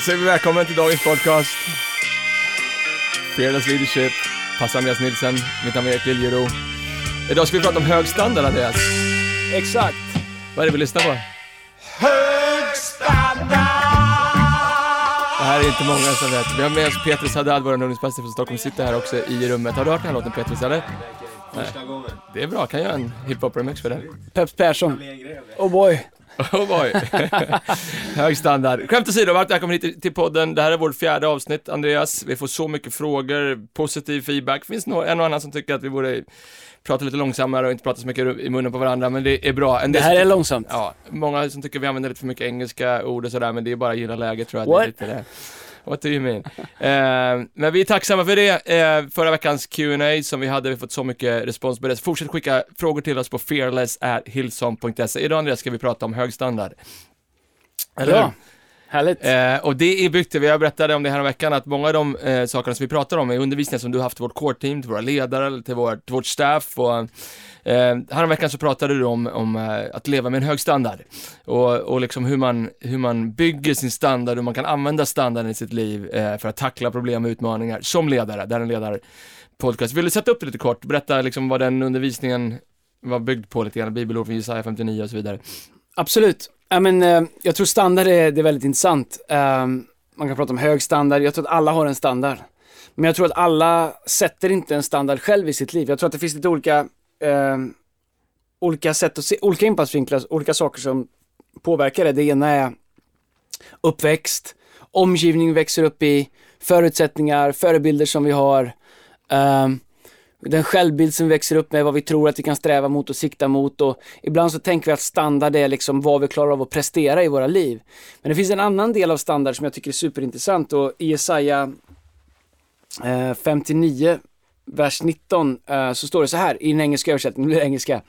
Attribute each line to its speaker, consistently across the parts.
Speaker 1: Då säger vi välkommen till dagens podcast. Fearless Leadership, Pastor Andreas Nilsson, mitt namn är Erik Liljero. Idag ska vi prata om hög standard, Andreas.
Speaker 2: Exakt.
Speaker 1: Vad är det vi lyssnar på?
Speaker 2: Hög standard!
Speaker 1: Det här är inte många som vet. Vi har med oss Petrus Haddad, vår ungdomspastor från Stockholm, sitter här också i rummet. Har du hört den här låten Petrus, eller?
Speaker 3: Första gången.
Speaker 1: Det är bra, kan göra en hiphop-remix för den.
Speaker 2: Peps Persson. Oh boy.
Speaker 1: Oh boy. Hög standard. Skämt åsido, varmt välkommen hit till podden. Det här är vårt fjärde avsnitt, Andreas. Vi får så mycket frågor, positiv feedback. Finns nog en och annan som tycker att vi borde prata lite långsammare och inte prata så mycket i munnen på varandra, men det är bra. En
Speaker 2: Det här är långsamt.
Speaker 1: Ja, många som tycker vi använder lite för mycket engelska ord och sådär, men det är bara att gilla läget tror jag.
Speaker 2: What?
Speaker 1: Det är lite det. What do you mean? eh, men vi är tacksamma för det. Eh, förra veckans Q&A som vi hade, vi fått så mycket respons på det. Fortsätt skicka frågor till oss på fearless.hillsong.se. Idag Andreas ska vi prata om hög standard. Eller hur?
Speaker 2: Härligt.
Speaker 1: Eh, och det är byggt, vi har berättat om det här om veckan, att många av de eh, sakerna som vi pratar om är undervisningar som du har haft till vårt core-team, till våra ledare, till vårt, till vårt staff och eh, här om veckan så pratade du om, om eh, att leva med en hög standard och, och liksom hur man, hur man bygger sin standard, hur man kan använda standarden i sitt liv eh, för att tackla problem och utmaningar som ledare, där en ledarpodcast. Vill du sätta upp det lite kort, berätta liksom vad den undervisningen var byggd på lite grann, bibelord från Jesaja 59 och så vidare.
Speaker 2: Absolut. Ja, men, eh, jag tror standard är, det är väldigt intressant. Eh, man kan prata om hög standard. Jag tror att alla har en standard. Men jag tror att alla sätter inte en standard själv i sitt liv. Jag tror att det finns lite olika, eh, olika sätt att se, olika infallsvinklar, olika saker som påverkar det. Det ena är uppväxt, omgivning växer upp i, förutsättningar, förebilder som vi har, ehm, den självbild som vi växer upp med, vad vi tror att vi kan sträva mot och sikta mot och ibland så tänker vi att standard är liksom vad vi klarar av att prestera i våra liv. Men det finns en annan del av standard som jag tycker är superintressant och i Jesaja eh, 59, vers 19, eh, så står det så här i den engelska översättningen, nu blir det engelska.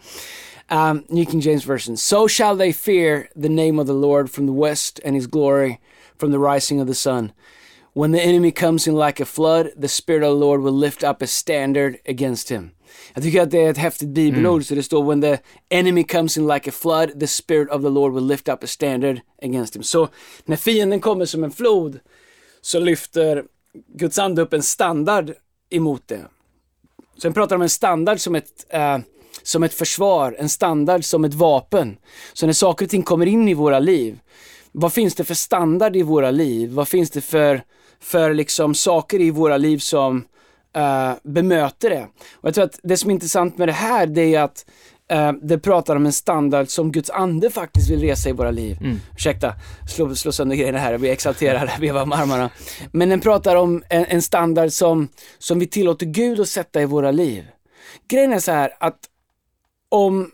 Speaker 2: Um, New King James Version. So shall they fear the name of the Lord from the west and his glory from the rising of the sun. When the enemy comes in like a flood, the spirit of the Lord will lift up a standard against him. Jag tycker att det är ett häftigt bibelord, så det står When the enemy comes in like a flood, the spirit of the Lord will lift up a standard against him. Så när fienden kommer som en flod, så lyfter Guds ande upp en standard emot det. Sen pratar de om en standard som ett, eh, som ett försvar, en standard som ett vapen. Så när saker och ting kommer in i våra liv, vad finns det för standard i våra liv? Vad finns det för, för liksom saker i våra liv som eh, bemöter det? Och jag tror att det som är intressant med det här, det är att eh, det pratar om en standard som Guds ande faktiskt vill resa i våra liv. Ursäkta, slå, slå sönder grejerna här, jag blir exalterad, vevar med armarna. Men den pratar om en, en standard som, som vi tillåter Gud att sätta i våra liv. Grejen är så här att om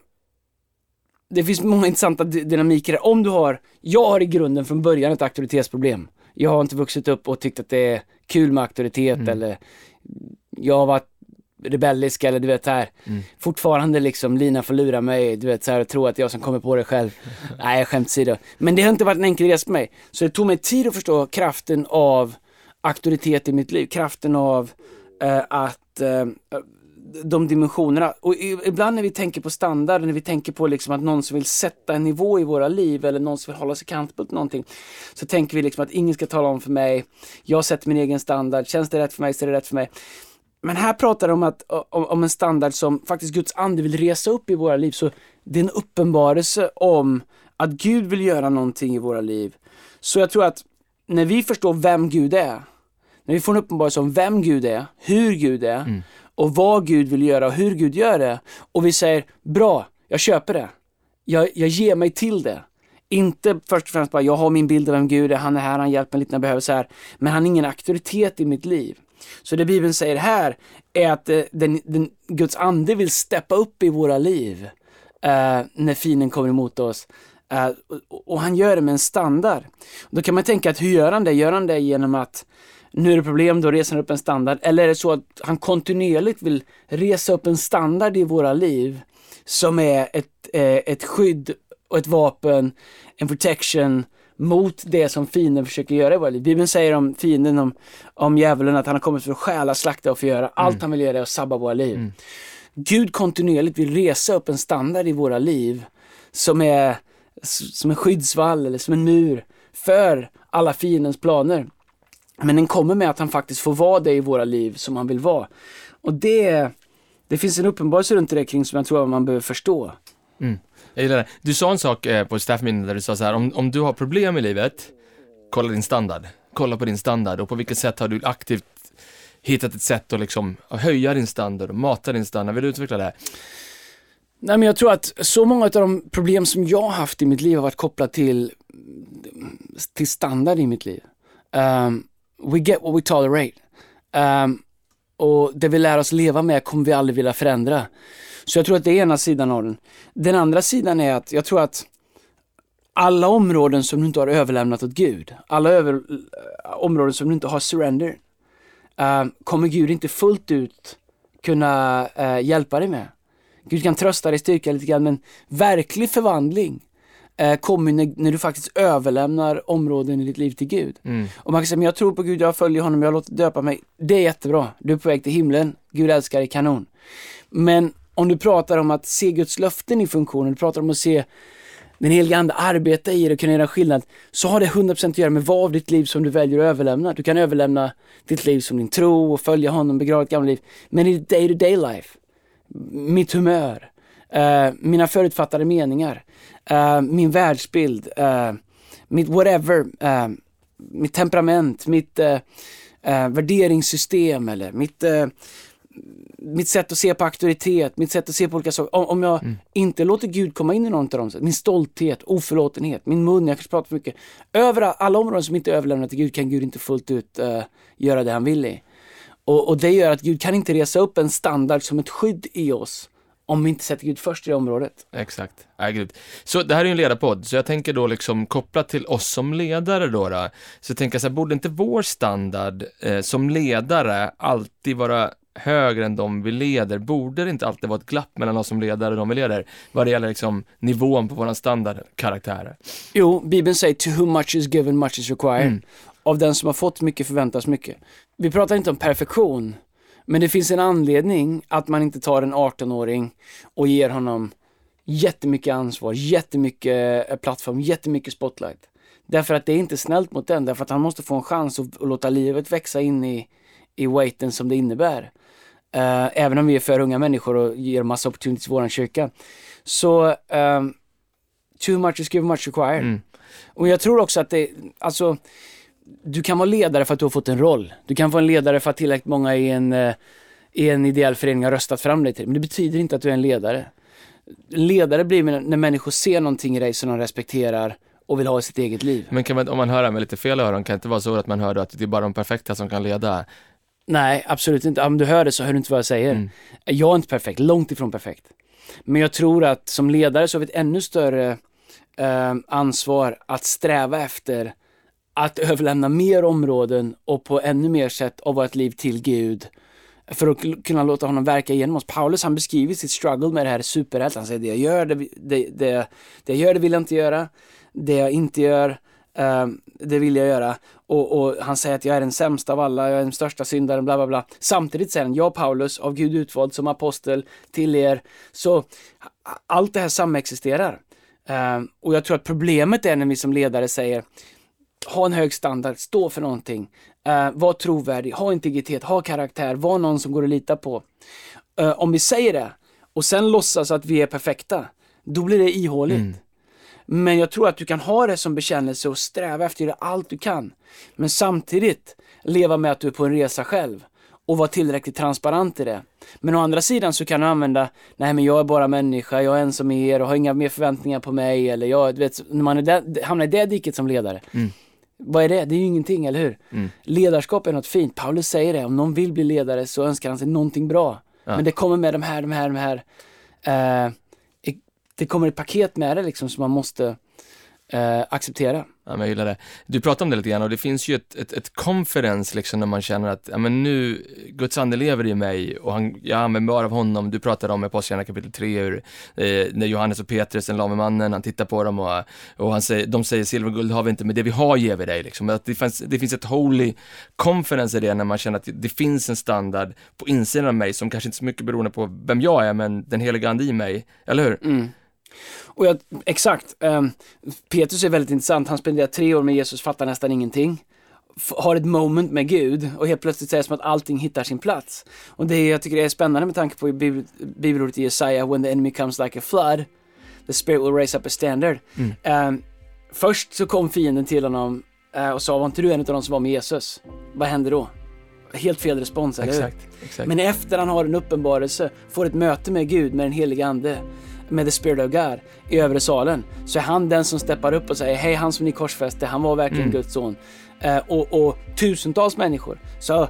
Speaker 2: det finns många intressanta dy- dynamiker. Om du har, jag har i grunden från början ett auktoritetsproblem. Jag har inte vuxit upp och tyckt att det är kul med auktoritet eller jag har varit rebellisk eller du vet så här. Fortfarande liksom, Lina får lura mig, du vet så här, och tro att jag som kommer på det själv. Nej, skämt åsido. Men det har inte varit en enkel resa för mig. Så det tog mig tid att förstå kraften av auktoritet i mitt liv. Kraften av eh, att eh, de dimensionerna. Och ibland när vi tänker på standard, när vi tänker på liksom att någon som vill sätta en nivå i våra liv eller någon som vill hålla sig accountable till någonting. Så tänker vi liksom att ingen ska tala om för mig, jag sätter min egen standard, känns det rätt för mig så är det rätt för mig. Men här pratar de om, att, om, om en standard som faktiskt Guds ande vill resa upp i våra liv. Så det är en uppenbarelse om att Gud vill göra någonting i våra liv. Så jag tror att när vi förstår vem Gud är, när vi får en uppenbarelse om vem Gud är, hur Gud är och vad Gud vill göra och hur Gud gör det. Och vi säger, bra, jag köper det. Jag, jag ger mig till det. Inte först och främst bara, jag har min bild av vem Gud är, han är här, han hjälper mig lite när jag behöver så här. Men han är ingen auktoritet i mitt liv. Så det Bibeln säger här är att eh, den, den, Guds ande vill steppa upp i våra liv eh, när fienden kommer emot oss. Eh, och, och han gör det med en standard. Då kan man tänka att hur gör han det? Gör han det genom att nu är det problem, då reser han upp en standard. Eller är det så att han kontinuerligt vill resa upp en standard i våra liv som är ett, eh, ett skydd och ett vapen, en protection mot det som fienden försöker göra i våra liv. Bibeln säger om fienden, om, om djävulen, att han har kommit för att stjäla, slakta och förgöra. Allt han vill göra är att sabba våra liv. Gud kontinuerligt vill resa upp en standard i våra liv som är som en skyddsvall eller som en mur för alla fiendens planer. Men den kommer med att han faktiskt får vara det i våra liv som han vill vara. Och det, det finns en uppenbarelse runt det kring som jag tror att man behöver förstå.
Speaker 1: Mm. Jag gillar det. Du sa en sak eh, på staffminnet där du sa så här, om, om du har problem i livet, kolla din standard. Kolla på din standard och på vilket sätt har du aktivt hittat ett sätt att liksom höja din standard och mata din standard. Vill du utveckla det? Här?
Speaker 2: Nej men jag tror att så många av de problem som jag har haft i mitt liv har varit kopplat till, till standard i mitt liv. Um, we get what we tolerate. Um, och det vi lär oss leva med kommer vi aldrig vilja förändra. Så jag tror att det är ena sidan av den. Den andra sidan är att jag tror att alla områden som du inte har överlämnat åt Gud, alla över, eh, områden som du inte har surrender, uh, kommer Gud inte fullt ut kunna uh, hjälpa dig med. Gud kan trösta dig, styrka lite grann, men verklig förvandling uh, kommer när, när, du faktiskt överlämnar områden i ditt liv till Gud. Mm. Och man kan säga, men jag tror på Gud, jag följer honom, jag låter döpa mig. Det är jättebra, du är på väg till himlen, Gud älskar dig, kanon. Men om du pratar om att se Guds löften i funktion, du pratar om att se den heliga Ande arbeta i det och kunna göra skillnad, så har det 100% att göra med vad av ditt liv som du väljer att överlämna. Du kan överlämna ditt liv som din tro och följa honom, begrava ett gammalt liv. Men i ditt day to day life, mitt humör, uh, mina förutfattade meningar, uh, min världsbild, uh, mitt whatever, mitt temperament, mitt värderingssystem eller mitt mitt sätt att se på auktoritet, mitt sätt att se på olika saker. Om, om jag mm. inte låter Gud komma in i någon av dem, min stolthet, oförlåtenhet, min mun, jag kanske pratar för mycket. Över alla områden som inte är överlämnade till Gud kan Gud inte fullt ut uh, göra det han vill i. Och, och, det gör att Gud kan inte resa upp en standard som ett skydd i oss om vi inte sätter Gud först i det området.
Speaker 1: Exakt. Ja, grymt. Så det här är ju en ledarpodd, så jag tänker då liksom kopplat till oss som ledare då, då så jag tänker så här, borde inte vår standard eh, som ledare alltid vara högre än de vi leder, borde det inte alltid vara ett glapp mellan oss som ledare och de vi leder, vad det gäller liksom nivån på våran standardkaraktärer?
Speaker 2: Jo, Bibeln säger to whom much is given, much is required. Mm. Av den som har fått mycket förväntas mycket. Vi pratar inte om perfektion, men det finns en anledning att man inte tar en 18-åring och ger honom jättemycket ansvar, jättemycket eh, plattform, jättemycket spotlight. Därför att det är inte snällt mot den, därför att han måste få en chans att, att låta livet växa in i, i weighten som det innebär. Uh, även om vi är för unga människor och ger massa opportunities i våran kyrka. Så, um, too much is given much required. Mm. Och jag tror också att det, alltså, du kan vara ledare för att du har fått en roll. Du kan vara en ledare för att tillräckligt många i en, uh, i en ideell förening har röstat fram dig till. Men det betyder inte att du är en ledare. En ledare blir när människor ser någonting i dig som de respekterar och vill ha i sitt eget liv.
Speaker 1: Men kan man, om man hör det med lite fel öron, kan det inte vara så att man hör att det är bara de perfekta som kan leda?
Speaker 2: Nej, absolut inte. Om du hör det så hör du inte vad jag säger. Mm. Jag är inte perfekt, långt ifrån perfekt. Men jag tror att som ledare så har vi ett ännu större eh, ansvar att sträva efter att överlämna mer områden och på ännu mer sätt av vårt liv till Gud för att kunna låta honom verka genom oss. Paulus han beskriver sitt struggle med det här superhjält. Han säger det jag gör, det, det, det, det jag gör, det vill jag inte göra. Det jag inte gör, Uh, det vill jag göra. Och, och, han säger att jag är den sämsta av alla, jag är den största syndaren, bla bla bla. Samtidigt säger han, jag Paulus, av Gud utvald som apostel till er. Så allt det här samexisterar. Uh, och jag tror att problemet är när vi som ledare säger, ha en hög standard, stå för någonting, uh, var trovärdig, ha integritet, ha karaktär, var någon som går att lita på. Uh, om vi säger det och sen låtsas att vi är perfekta, då blir det ihåligt. Mm. Men jag tror att du kan ha det som bekännelse och sträva efter göra allt du kan. Men samtidigt leva med att du är på en resa själv och vara tillräckligt transparent i det. Men å andra sidan så kan du använda, nej men jag är bara människa, jag är en som er och har inga mer förväntningar på mig eller jag, du vet, när man är där, hamnar i det diket som ledare. Mm. Vad är det? Det är ju ingenting, eller hur? Mm. Ledarskap är något fint. Paulus säger det, om någon vill bli ledare så önskar han sig någonting bra. Ja. Men det kommer med de här, de här, de här eh, det kommer ett paket med det liksom som man måste eh, acceptera.
Speaker 1: Ja, men jag gillar det. Du pratade om det lite grann och det finns ju ett, ett, ett confidence liksom när man känner att, ja men nu, Guds ande lever i mig och han, jag använder mig av honom. Du pratade om i Apostlagärningarna kapitel 3 hur, eh, när Johannes och Petrus, den lame mannen, han tittar på dem och, och han säger, de säger silver och guld har vi inte, men det vi har ger vi dig liksom. Att det, finns, det finns ett holy confidence i det när man känner att det, det finns en standard på insidan av mig som kanske inte så mycket beroende på vem jag är, men den heliga ande i mig, eller hur? Mm.
Speaker 2: Och jag, exakt, um, Petrus är väldigt intressant. Han spenderar tre år med Jesus, fattar nästan ingenting. Har ett moment med Gud och helt plötsligt säger det som att allting hittar sin plats. Och det jag tycker är spännande med tanke på bibel, bibelordet i Jesaja, when the enemy comes like a flood, the spirit will raise up a standard. Mm. Um, först så kom fienden till honom uh, och sa, var inte du en av de som var med Jesus? Vad händer då? Helt fel respons, eller
Speaker 1: exakt, exakt.
Speaker 2: Men efter han har en uppenbarelse, får ett möte med Gud, med den helige Ande, med the spirit of God i övre salen, så är han den som steppar upp och säger, hej han som ni korsfäste, han var verkligen mm. Guds son. Uh, och, och, tusentals människor. Så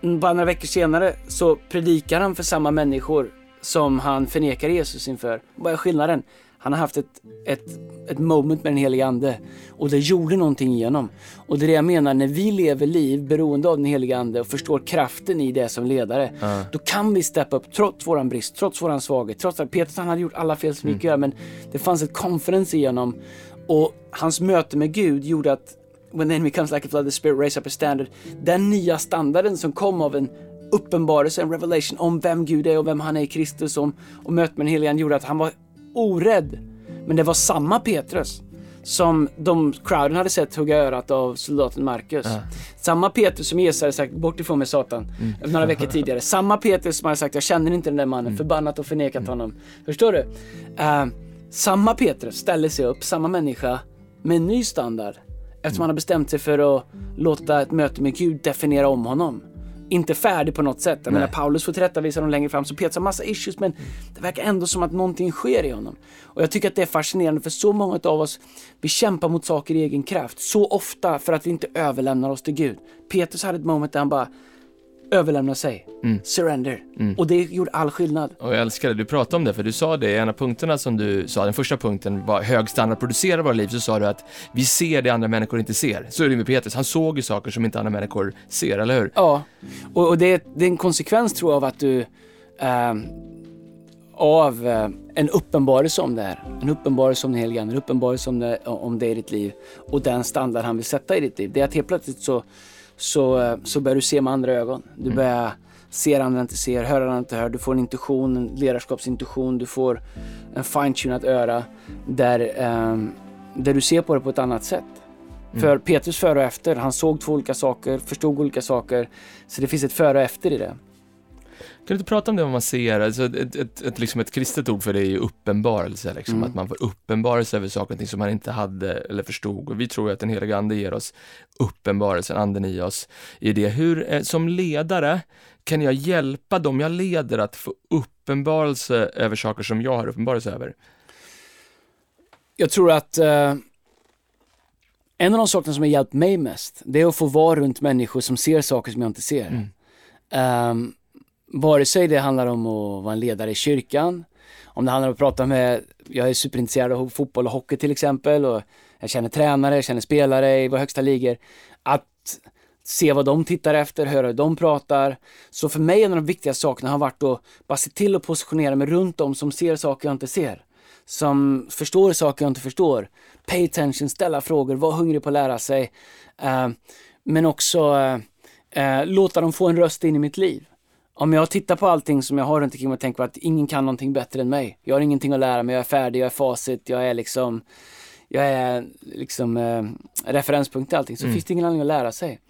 Speaker 2: bara några veckor senare så predikar han för samma människor som han förnekar Jesus inför. Vad är skillnaden? Han har haft ett, ett, ett moment med den helige Ande och det gjorde någonting igenom. Och det är det jag menar, när vi lever liv beroende av den helige Ande och förstår kraften i det som ledare, uh. då kan vi steppa upp trots våran brist, trots våran svaghet, trots att Petrus han hade gjort alla fel som mm. gick att göra, men det fanns ett confidence i honom och hans möte med Gud gjorde att when the enemy comes like a flood, the spirit raise up a standard. Den nya standarden som kom av en uppenbarelse, en revelation om vem Gud är och vem han är i Kristus om, och mötet med den helige gjorde att han var orädd. Men det var samma Petrus som de crowden hade sett hugga örat av soldaten Marcus. Uh. Samma Petrus som Jesus hade sagt bort ifrån mig Satan mm. några veckor tidigare. Samma Petrus som hade sagt jag känner inte den där mannen, mm. förbannat och förnekat mm. honom. Förstår du? Uh, samma Petrus ställer sig upp, samma människa, med en ny standard. Eftersom han har bestämt sig för att låta ett möte med Gud definiera om honom inte färdig på något sätt. Jag menar, Paulus får tillrättavisa dem längre fram, så Petrus har massa issues, men det verkar ändå som att någonting sker i honom. Och jag tycker att det är fascinerande, för så många av oss, vi kämpar mot saker i egen kraft, så ofta för att vi inte överlämnar oss till Gud. Petrus hade ett moment där han bara, överlämna sig. Mm. Surrender. Mm. Och det gjorde all skillnad.
Speaker 1: Och jag älskar det, du pratade om det, för du sa det i en av punkterna som du sa, den första punkten var hög standard producerar våra liv, så sa du att vi ser det andra människor inte ser. Så är det med Petrus, han såg ju saker som inte andra människor ser, eller hur?
Speaker 2: Ja, och, och det, det, är en konsekvens tror jag av att du äh, av äh, en uppenbarelse om det här. En uppenbarelse om den helige en uppenbarelse om det, om det i ditt liv och den standard han vill sätta i ditt liv. Det är att helt plötsligt så så, så börjar du se med andra ögon. Du mm. börjar se det andra inte ser, höra det andra inte hör. Du får en intuition, en ledarskapsintuition, du får en fine-tunat öra där, um, där du ser på det på ett annat sätt. Mm. För Petrus före och efter, han såg två olika saker, förstod olika saker. Så det finns ett före och efter i det.
Speaker 1: Kan du inte prata om det vad man ser? Alltså ett, ett, ett, liksom ett kristet ord för det är ju uppenbarelse, liksom. Mm. att man får uppenbarelse över saker och ting som man inte hade eller förstod. Och vi tror att den heliga Ande ger oss uppenbarelsen, anden i oss, i det. Hur, eh, som ledare, kan jag hjälpa dem jag leder att få uppenbarelse över saker som jag har uppenbarelse över?
Speaker 2: Jag tror att eh, en av de sakerna som har hjälpt mig mest, det är att få vara runt människor som ser saker som jag inte ser. Mm. Um, Vare sig det handlar om att vara en ledare i kyrkan, om det handlar om att prata med, jag är superintresserad av fotboll och hockey till exempel och jag känner tränare, jag känner spelare i våra högsta ligor. Att se vad de tittar efter, höra hur de pratar. Så för mig en av de viktigaste sakerna har varit att bara se till att positionera mig runt dem som ser saker jag inte ser. Som förstår saker jag inte förstår. Pay attention, ställa frågor, vara hungrig på att lära sig. Eh, men också eh, eh, låta dem få en röst in i mitt liv om jag tittar på allting som jag har runt omkring och tänker på att ingen kan någonting bättre än mig. Jag har ingenting att lära mig, jag är färdig, jag är facit, jag är liksom, jag är liksom eh, referenspunkt i allting. Så mm. finns det ingen anledning att lära sig.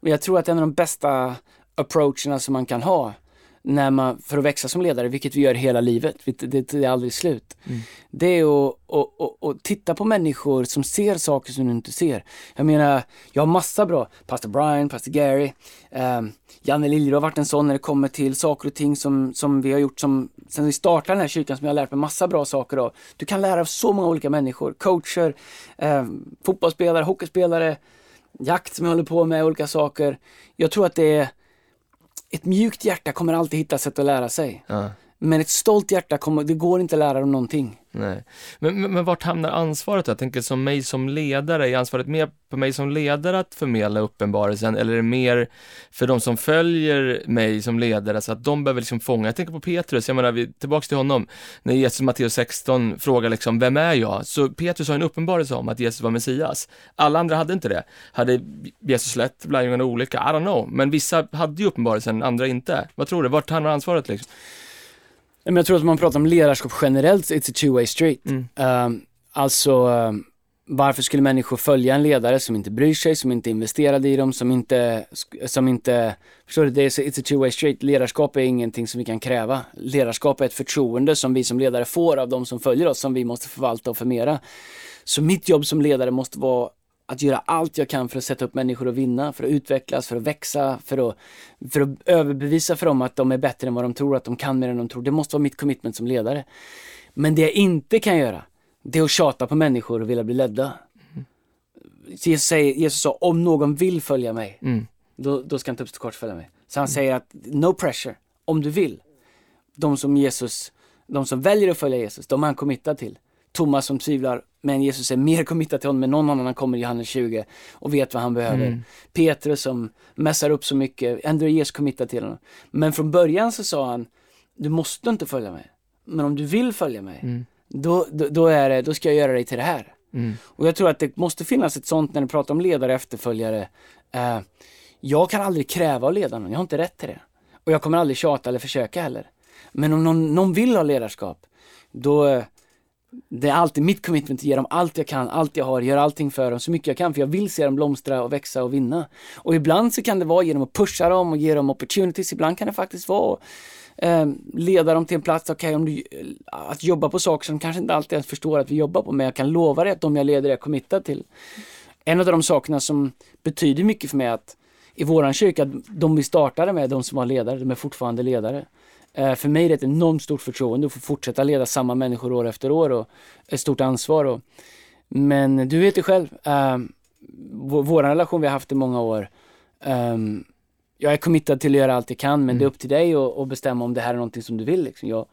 Speaker 2: Och jag tror att en av de bästa approacherna som man kan ha när man, för att växa som ledare, vilket vi gör hela livet, det, det är aldrig slut. Mm. Det är att, att, att, titta på människor som ser saker som du inte ser. Jag menar, jag har massa bra, Pastor Brian, Pastor Gary, um, Janne Liljer har varit en sån när det kommer till saker och ting som, som vi har gjort som, sen vi startade den här kyrkan som jag har lärt mig massa bra saker av. Du kan lära av så många olika människor, coacher, um, fotbollsspelare, hockeyspelare, jakt som jag håller på med, olika saker. Jag tror att det är ett mjukt hjärta kommer alltid hitta sätt att lära sig. Ja. Men ett stolt hjärta, kommer, det går inte att lära dem någonting.
Speaker 1: Nej. Men, men, men vart hamnar ansvaret? Jag tänker som mig som ledare, är ansvaret mer på mig som ledare att förmedla uppenbarelsen eller är det mer för de som följer mig som ledare så att de behöver liksom fånga? Jag tänker på Petrus, jag menar, vi, tillbaks till honom, när Jesus Matteus 16 frågar liksom, vem är jag? Så Petrus har en uppenbarelse om att Jesus var Messias. Alla andra hade inte det. Hade Jesus lett lärjungarna olika? I don't know, men vissa hade ju uppenbarelsen, andra inte. Vad tror du? Vart hamnar ansvaret liksom?
Speaker 2: Men jag tror att man pratar om ledarskap generellt, it's a two-way street.
Speaker 1: Mm.
Speaker 2: Um, alltså, um, varför skulle människor följa en ledare som inte bryr sig, som inte är investerad i dem, som inte, som inte, förstår du, det är, it's a two-way street. Ledarskap är ingenting som vi kan kräva. Ledarskap är ett förtroende som vi som ledare får av de som följer oss, som vi måste förvalta och förmera. Så mitt jobb som ledare måste vara att göra allt jag kan för att sätta upp människor och vinna, för att utvecklas, för att växa, för att, för att överbevisa för dem att de är bättre än vad de tror, att de kan mer än de tror. Det måste vara mitt commitment som ledare. Men det jag inte kan göra, det är att tjata på människor och vilja bli ledda. Jesus, säger, Jesus sa, om någon vill följa mig,
Speaker 1: Mm.
Speaker 2: då, då ska han inte uppstå kort följa mig. Så han säger att, no pressure, om du vill. De som Jesus, de som väljer att följa Jesus, de är han committad till. Thomas som tvivlar, men Jesus är mer committad till honom än någon annan han kommer i Johannes 20 och vet vad han behöver.
Speaker 1: Mm.
Speaker 2: Petrus som mässar upp så mycket, ändå är Jesus committad till honom. Men från början så sa han, du måste inte följa mig. Men om du vill följa mig,
Speaker 1: Mm.
Speaker 2: då, då, då, är det, då ska jag göra dig till det här.
Speaker 1: Mm.
Speaker 2: Och jag tror att det måste finnas ett sånt när du pratar om ledare och efterföljare. Eh, jag kan aldrig kräva av ledaren, jag har inte rätt till det. Och jag kommer aldrig tjata eller försöka heller. Men om någon, någon vill ha ledarskap, då eh, det är alltid mitt commitment att ge dem allt jag kan, allt jag har, göra allting för dem så mycket jag kan för jag vill se dem blomstra och växa och vinna. Och ibland så kan det vara genom att pusha dem och ge dem opportunities, ibland kan det faktiskt vara eh, leda dem till en plats, okej om du, eh, att jobba på saker som de kanske inte alltid ens förstår att vi jobbar på, men jag kan lova dig att de jag leder är committad till. En av de sakerna som betyder mycket för mig att i våran kyrka, de vi startade med, de som var ledare, de är fortfarande ledare. Eh, för mig är det ett enormt stort förtroende att få fortsätta leda samma människor år efter år och ett stort ansvar. Och, men du vet ju själv, eh, vår, vår relation vi har haft i många år, ehm, jag är committad till att göra allt jag kan, men
Speaker 1: Mm.
Speaker 2: det är upp till dig att, bestämma om det här är någonting som du vill. Liksom. Jag,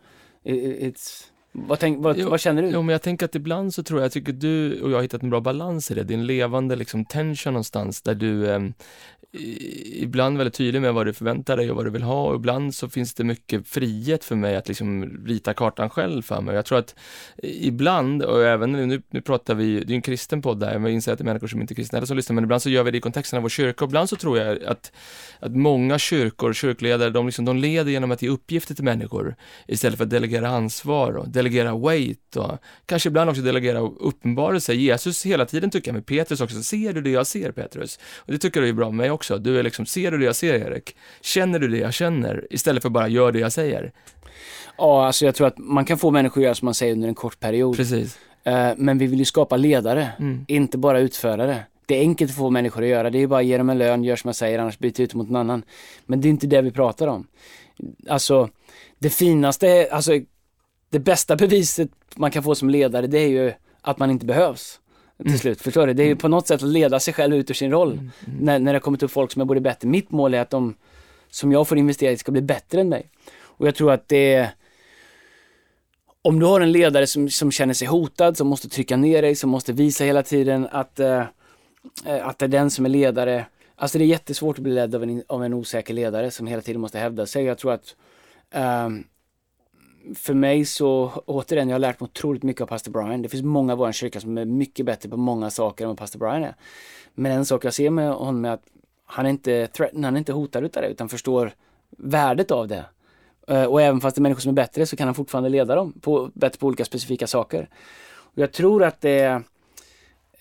Speaker 2: it's, vad, tänk, vad,
Speaker 1: Jo,
Speaker 2: vad känner du?
Speaker 1: Jo, men jag tänker att ibland så tror jag, jag tycker du och jag har hittat en bra balans i det. Det är en levande liksom tension någonstans där du ehm, i- ibland väldigt tydlig med vad du förväntar dig och vad du vill ha och ibland så finns det mycket frihet för mig att liksom rita kartan själv för mig. Jag tror att ibland, och även nu, nu pratar vi, det är ju en kristen podd där, men jag inser att det är människor som inte är kristna eller som lyssnar, men ibland så gör vi det i kontexten av vår kyrka och ibland så tror jag att, att många kyrkor, kyrkledare, de, liksom, de leder genom att ge uppgifter till människor istället för att delegera ansvar och delegera weight och kanske ibland också delegera uppenbarelse. Jesus hela tiden tycker jag med Petrus också, ser du det jag ser Petrus? Och det tycker jag är bra med mig också. Du är liksom, ser du det jag ser Erik? Känner du det jag känner? Istället för bara gör det jag säger.
Speaker 2: Ja, alltså jag tror att man kan få människor att göra som man säger under en kort period.
Speaker 1: Precis.
Speaker 2: Eh, men vi vill ju skapa ledare,
Speaker 1: Mm.
Speaker 2: inte bara utförare. Det är enkelt att få människor att göra, det är bara att ge dem en lön, gör som jag säger, annars byter ut mot någon annan. Men det är inte det vi pratar om. Alltså, det finaste, alltså det bästa beviset man kan få som ledare, det är ju att man inte behövs. Till
Speaker 1: Mm.
Speaker 2: slut, förstår du? Det är ju på något sätt att leda sig själv ut ur sin roll.
Speaker 1: Mm.
Speaker 2: När, när det kommer till folk som är både bättre. Mitt mål är att de som jag får investera i ska bli bättre än mig. Och jag tror att det är om du har en ledare som, som känner sig hotad, som måste trycka ner dig, som måste visa hela tiden att, eh, eh, att det är den som är ledare. Alltså det är jättesvårt att bli ledd av en, av en osäker ledare som hela tiden måste hävda sig. Jag tror att ehm, för mig så, återigen, jag har lärt mig otroligt mycket av pastor Brian. Det finns många i vår kyrka som är mycket bättre på många saker än vad pastor Brian är. Men en sak jag ser med honom är att han är inte threatened, han är inte hotad utav det, utan förstår värdet av det. Eh, och även fast det är människor som är bättre så kan han fortfarande leda dem på, bättre på olika specifika saker. Och jag tror att det är,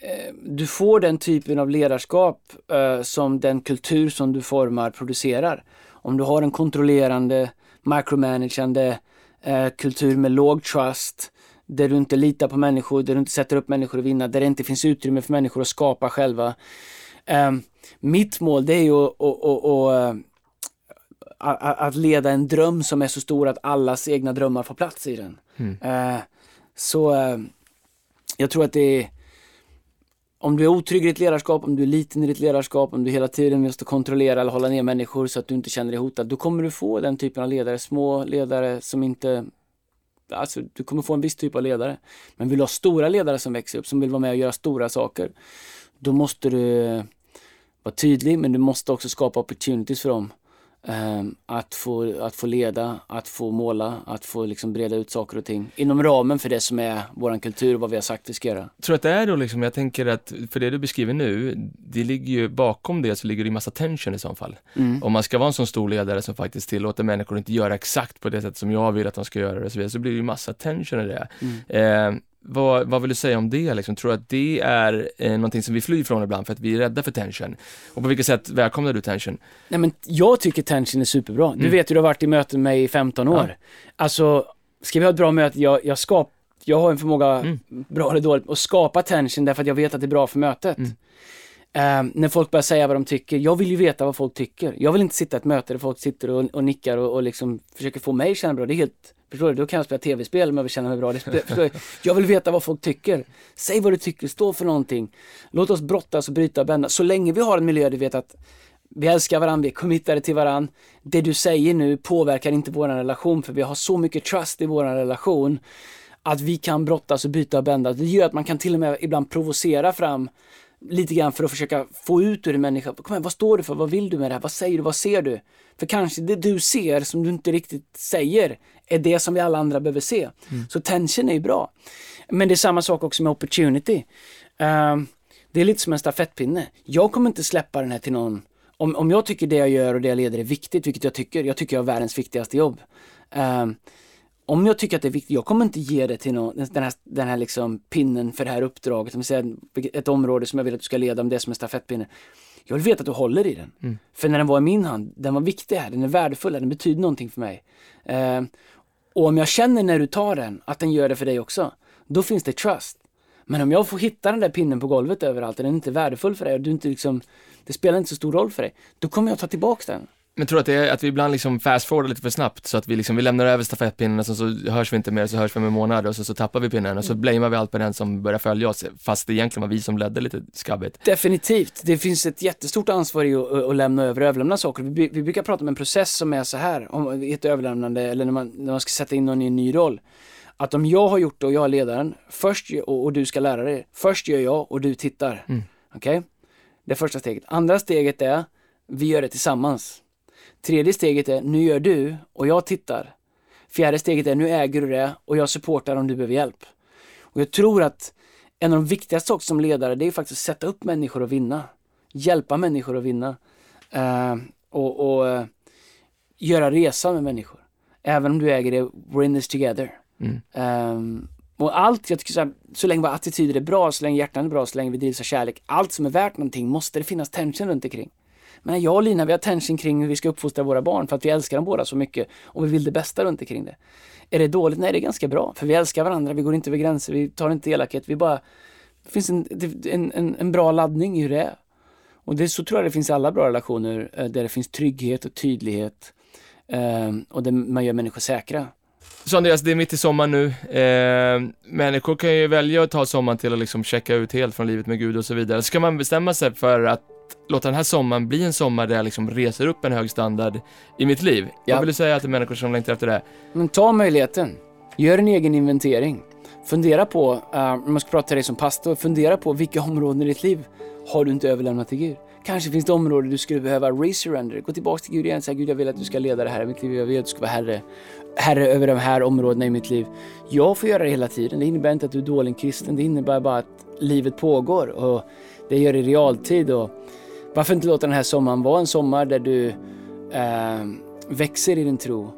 Speaker 2: eh, du får den typen av ledarskap eh, som den kultur som du formar producerar. Om du har en kontrollerande, micromanagande eh, kultur med låg trust, där du inte litar på människor, där du inte sätter upp människor att vinna, där det inte finns utrymme för människor att skapa själva. Eh, mitt mål det är ju att, att, att, att, att, att leda en dröm som är så stor att allas egna drömmar får plats i den.
Speaker 1: Mm.
Speaker 2: Eh, så eh, jag tror att det är om du är otrygg i ditt ledarskap, om du är liten i ditt ledarskap, om du hela tiden måste kontrollera eller hålla ner människor så att du inte känner dig hotad, då kommer du få den typen av ledare, små ledare som inte Alltså du kommer få en viss typ av ledare. Men vill du ha stora ledare som växer upp, som vill vara med och göra stora saker, då måste du vara tydlig, men du måste också skapa opportunities för dem att, få, att få leda, att få måla, att få liksom breda ut saker och ting inom ramen för det som är vår kultur och vad vi har sagt vi ska göra.
Speaker 1: Tror att det är då liksom, jag tänker att, för det du beskriver nu, det ligger ju bakom det så ligger det ju massa tension i så fall. Mm. Om man ska vara en sån stor ledare som faktiskt tillåter människor att inte göra exakt på det sätt som jag vill att de ska göra det så vidare, så blir det ju massa tension i det. Mm. Eh, vad, vad vill du säga om det liksom? Tror du att det är eh, någonting som vi flyr från ibland för att vi är rädda för tension? Och på vilket sätt välkomnar du tension?
Speaker 2: Nej men jag tycker tension är superbra. Mm. Du vet ju, du har varit i möten med mig i 15 år. Ja. Alltså, ska vi ha ett bra möte, jag, jag skapar jag har en förmåga, mm. bra eller dåligt, att skapa tension därför att jag vet att det är bra för mötet. Mm. Eh, när folk börjar säga vad de tycker, jag vill ju veta vad folk tycker. Jag vill inte sitta i ett möte där folk sitter och, och nickar och, och liksom försöker få mig att känna bra. Det är helt Förstår du? Då kan jag spela tv-spel om jag vill känna mig bra. Det. Jag vill veta vad folk tycker. Säg vad du tycker, stå för någonting. Låt oss brottas och bryta och bända. Så länge vi har en miljö där vi vet att vi älskar varandra, vi är committade till varandra. Det du säger nu påverkar inte vår relation för vi har så mycket trust i vår relation att vi kan brottas och byta och bända. Det gör att man kan till och med ibland provocera fram lite grann för att försöka få ut ur en människa. Kom igen, vad står du för? Vad vill du med det här? Vad säger du? Vad ser du? För kanske det du ser som du inte riktigt säger är det som vi alla andra behöver se. Mm. Så tension är ju bra. Men det är samma sak också med opportunity. Uh, det är lite som en stafettpinne. Jag kommer inte släppa den här till någon om, om jag tycker det jag gör och det jag leder är viktigt, vilket jag tycker, jag tycker jag har världens viktigaste jobb. Uh, om jag tycker att det är viktigt, jag kommer inte ge det till någon, den här, den här liksom pinnen för det här uppdraget, om säger ett område som jag vill att du ska leda, om det som en stafettpinne. Jag vill veta att du håller i den. Mm. För när den var i min hand, den var viktig här, den är värdefull, den betyder någonting för mig. Uh, och om jag känner när du tar den, att den gör det för dig också, då finns det trust. Men om jag får hitta den där pinnen på golvet överallt och den är inte värdefull för dig och du inte liksom, det spelar inte så stor roll för dig, då kommer jag ta tillbaks den.
Speaker 1: Men tror att det är att vi ibland liksom fast forwardar lite för snabbt så att vi liksom, vi lämnar över stafettpinnen och så, så hörs vi inte mer, så hörs vi om en månad och så, så tappar vi pinnen och så mm. blamear vi allt på den som börjar följa oss fast det egentligen var vi som ledde lite skabbigt.
Speaker 2: Definitivt. Det finns ett jättestort ansvar i att, att lämna över och överlämna saker. Vi, vi brukar prata om en process som är så här, om ett överlämnande eller när man, när man ska sätta in någon i en ny roll. Att om jag har gjort det och jag är ledaren, först och, och du ska lära dig, först gör jag och du tittar. Mm. Okej? Okay? Det första steget. Andra steget är, vi gör det tillsammans. Tredje steget är, nu gör du och jag tittar. Fjärde steget är, nu äger du det och jag supportar om du behöver hjälp. Och jag tror att en av de viktigaste sakerna som ledare, det är faktiskt att sätta upp människor och vinna. Hjälpa människor att vinna. Uh, och, och uh, göra resa med människor. Även om du äger det, we're in this together. Mm. Um, och allt, jag tycker så, här, så länge våra attityder är bra, så länge hjärtan är bra, så länge vi drivs av kärlek, allt som är värt någonting måste det finnas tension runt omkring. Men jag och Lina, vi har tension kring hur vi ska uppfostra våra barn för att vi älskar dem båda så mycket och vi vill det bästa runt omkring det. Är det dåligt? Nej, det är ganska bra. För vi älskar varandra, vi går inte över gränser, vi tar inte elakhet, vi bara... Det finns en, en, en, en bra laddning i hur det är. Och det, så tror jag det finns i alla bra relationer eh, där det finns trygghet och tydlighet eh, och där man gör människor säkra.
Speaker 1: Så Andreas, det är mitt i sommaren nu. Eh, människor kan ju välja att ta sommaren till att liksom checka ut helt från livet med Gud och så vidare. Ska man bestämma sig för att låta den här sommaren bli en sommar där jag liksom reser upp en hög standard i mitt liv. Ja. Vad vill du säga till människor som längtar efter det?
Speaker 2: Men ta möjligheten. Gör en egen inventering. Fundera på, uh, om man ska prata till dig som pastor, fundera på vilka områden i ditt liv har du inte överlämnat till Gud. Kanske finns det områden du skulle behöva resurrender. Gå tillbaka till Gud igen och säga Gud jag vill att du ska leda det här i mitt liv. Jag vill att du ska vara herre, herre över de här områdena i mitt liv. Jag får göra det hela tiden. Det innebär inte att du är dålig kristen. Det innebär bara att livet pågår och det gör det i realtid. Och varför inte låta den här sommaren vara en sommar där du eh, växer i din tro,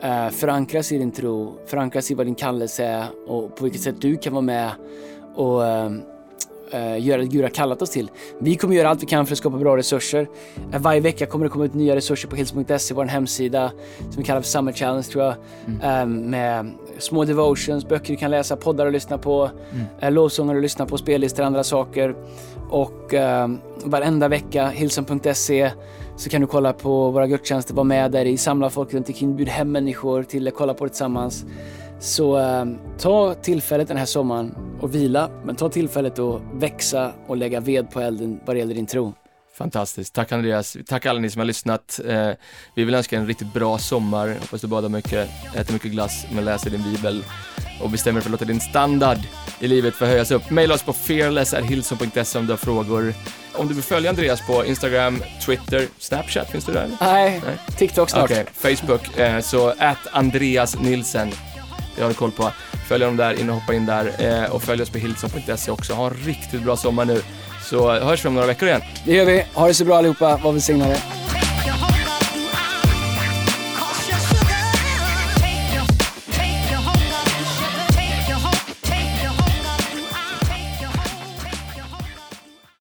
Speaker 2: eh, förankras i din tro, förankras i vad din kallelse är och på vilket sätt du kan vara med och eh, eh, göra det Gud har kallat oss till. Vi kommer göra allt vi kan för att skapa bra resurser. Eh, varje vecka kommer det komma ut nya resurser på hils.se, vår hemsida som vi kallar för Summer Challenge tror jag. Mm. Eh, med små devotions, böcker du kan läsa, poddar att lyssna på, mm. lovsånger att lyssna på, spellistor och andra saker. Och varenda vecka, hilson.se, så kan du kolla på våra gudstjänster, vara med där i, samla folk runt omkring, bjud hem människor till att kolla på det tillsammans. Så eh, ta tillfället den här sommaren och vila, men ta tillfället att växa och lägga ved på elden vad det gäller din tro.
Speaker 1: Fantastiskt. Tack Andreas. Tack alla ni som har lyssnat. Eh, vi vill önska en riktigt bra sommar. Hoppas du badar mycket, äter mycket glass, men läser din bibel och bestämmer för att låta din standard i livet förhöjas upp. Maila oss på fearless.hillson.se om du har frågor. Om du vill följa Andreas på Instagram, Twitter, Snapchat, finns du där?
Speaker 2: Nej,
Speaker 1: Nej.
Speaker 2: TikTok snart.
Speaker 1: Okej, Facebook, eh, så at Andreas Nilsen. Det har du koll på. Följ honom där, in och hoppa in där. Eh, och följ oss på hillson.se också. Ha en riktigt bra sommar nu. Så hörs vi om några veckor igen.
Speaker 2: Det gör vi. Ha det så bra allihopa. Var välsignade.